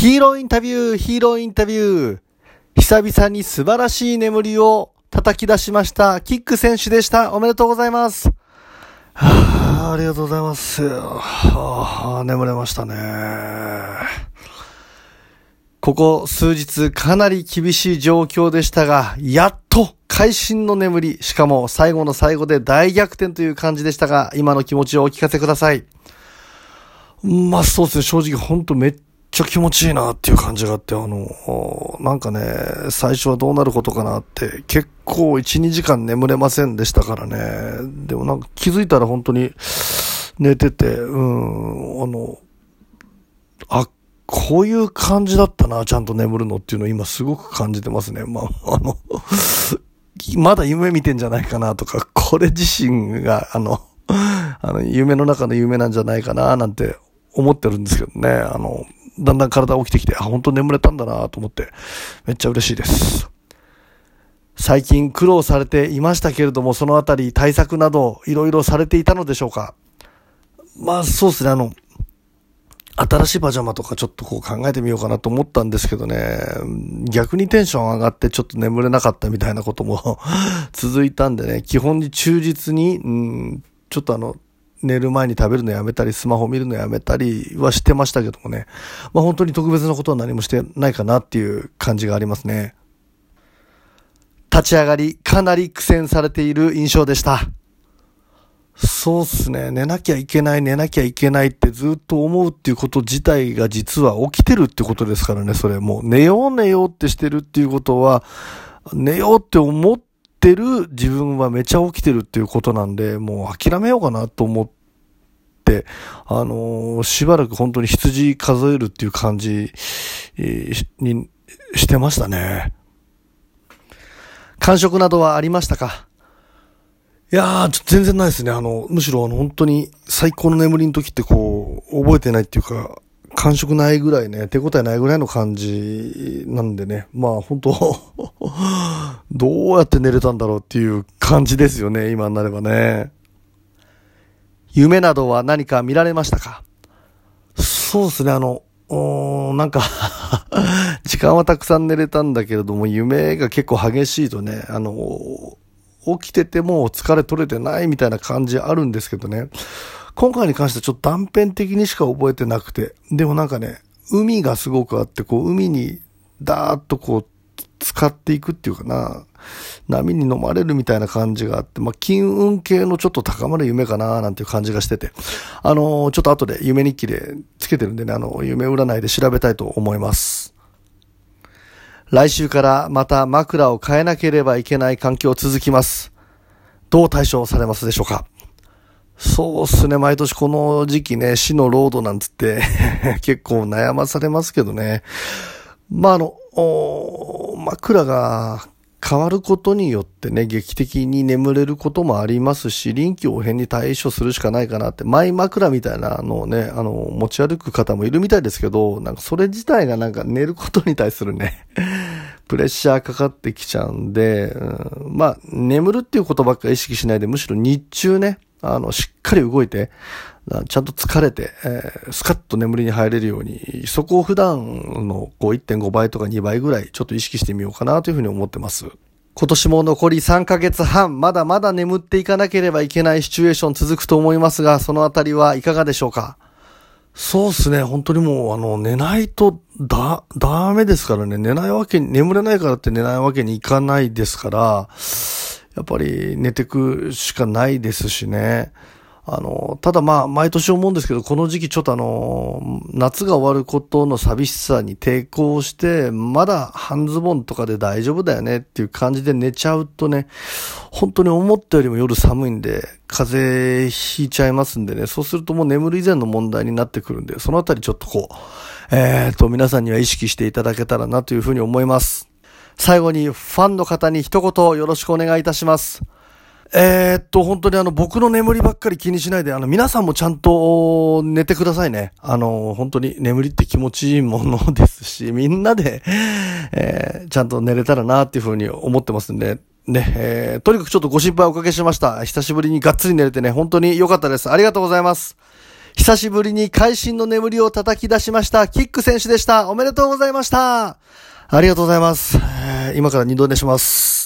ヒーローインタビュー、ヒーローインタビュー。久々に素晴らしい眠りを叩き出しました。キック選手でした。おめでとうございます。はあ、ありがとうございます。はあ、眠れましたね。ここ数日かなり厳しい状況でしたが、やっと会心の眠り、しかも最後の最後で大逆転という感じでしたが、今の気持ちをお聞かせください。まあそうですね、正直ほんとめっっちゃ気持ちいいなっていう感じがあって、あの、なんかね、最初はどうなることかなって、結構1、2時間眠れませんでしたからね。でもなんか気づいたら本当に寝てて、うん、あの、あ、こういう感じだったな、ちゃんと眠るのっていうのを今すごく感じてますね。まあ、あの、まだ夢見てんじゃないかなとか、これ自身が、あの、あの、夢の中の夢なんじゃないかな、なんて思ってるんですけどね。あの、だんだん体起きてきて、あ、本当眠れたんだなと思って、めっちゃ嬉しいです。最近苦労されていましたけれども、そのあたり対策などいろいろされていたのでしょうか？まあそうですね、あの、新しいパジャマとかちょっとこう考えてみようかなと思ったんですけどね、逆にテンション上がってちょっと眠れなかったみたいなことも 続いたんでね、基本に忠実に、うん、ちょっとあの、寝る前に食べるのやめたり、スマホ見るのやめたりはしてましたけどもね、まあ本当に特別なことは何もしてないかなっていう感じがありますね。立ち上がり、かなり苦戦されている印象でした。そうっすね。寝なきゃいけない、寝なきゃいけないってずっと思うっていうこと自体が実は起きてるってことですからね、それもう寝よう寝ようってしてるっていうことは、寝ようって思っててる自分はめちゃ起きてるっていうことなんで、もう諦めようかなと思って、あのー、しばらく本当に羊数えるっていう感じ、にしてましたね。感触などはありましたか？いやー、全然ないですね。あの、むしろあの、本当に最高の眠りの時ってこう、覚えてないっていうか、感触ないぐらいね、手応えないぐらいの感じなんでね。まあ本当 どうやって寝れたんだろうっていう感じですよね、今になればね。夢などは何か見られましたか？そうですね、あの、なんか 時間はたくさん寝れたんだけれども、夢が結構激しいとね、あの、起きてても疲れ取れてないみたいな感じあるんですけどね。今回に関してはちょっと断片的にしか覚えてなくて。でもなんかね、海がすごくあって、こう海にダーッとこう使っていくっていうかな。波に飲まれるみたいな感じがあって、まあ、金運系のちょっと高まる夢かななんていう感じがしてて、あのー、ちょっと後で夢日記でつけてるんでね、あの、夢占いで調べたいと思います。来週からまた枕を変えなければいけない環境続きます。どう対処されますでしょうか？そうっすね。毎年この時期ね、死のロードなんつって 結構悩まされますけどね。まあ、あの、枕が変わることによってね、劇的に眠れることもありますし、臨機応変に対処するしかないかなって、マイ枕みたいなのをね、あの、持ち歩く方もいるみたいですけど、なんかそれ自体がなんか寝ることに対するね、プレッシャーかかってきちゃうんで、うん、まあ、眠るっていうことばっか意識しないで、むしろ日中ね、あの、しっかり動いて、ちゃんと疲れて、えー、スカッと眠りに入れるように、そこを普段のこう1.5倍とか2倍ぐらいちょっと意識してみようかなというふうに思ってます。今年も残り3ヶ月半、まだまだ眠っていかなければいけないシチュエーション続くと思いますが、そのあたりはいかがでしょうか？そうっすね。本当にもう、あの、寝ないと、だ、ダメですからね。寝ないわけに、眠れないからって寝ないわけにいかないですから、やっぱり寝てくしかないですしね。あの、ただまあ、毎年思うんですけど、この時期ちょっとあの、夏が終わることの寂しさに抵抗して、まだ半ズボンとかで大丈夫だよねっていう感じで寝ちゃうとね、本当に思ったよりも夜寒いんで、風邪ひいちゃいますんでね、そうするともう眠る以前の問題になってくるんで、そのあたりちょっとこう、えーと、皆さんには意識していただけたらなというふうに思います。最後にファンの方に一言よろしくお願いいたします。えー、っと、本当にあの、僕の眠りばっかり気にしないで、あの、皆さんもちゃんと寝てくださいね。あの、本当に眠りって気持ちいいものですし、みんなで、えー、ちゃんと寝れたらなっていうふうに思ってますんで、ね、えー、とにかくちょっとご心配おかけしました。久しぶりにがっつり寝れてね、本当に良かったです。ありがとうございます。久しぶりに会心の眠りを叩き出しました、キック選手でした。おめでとうございました。ありがとうございます。今から二度寝します。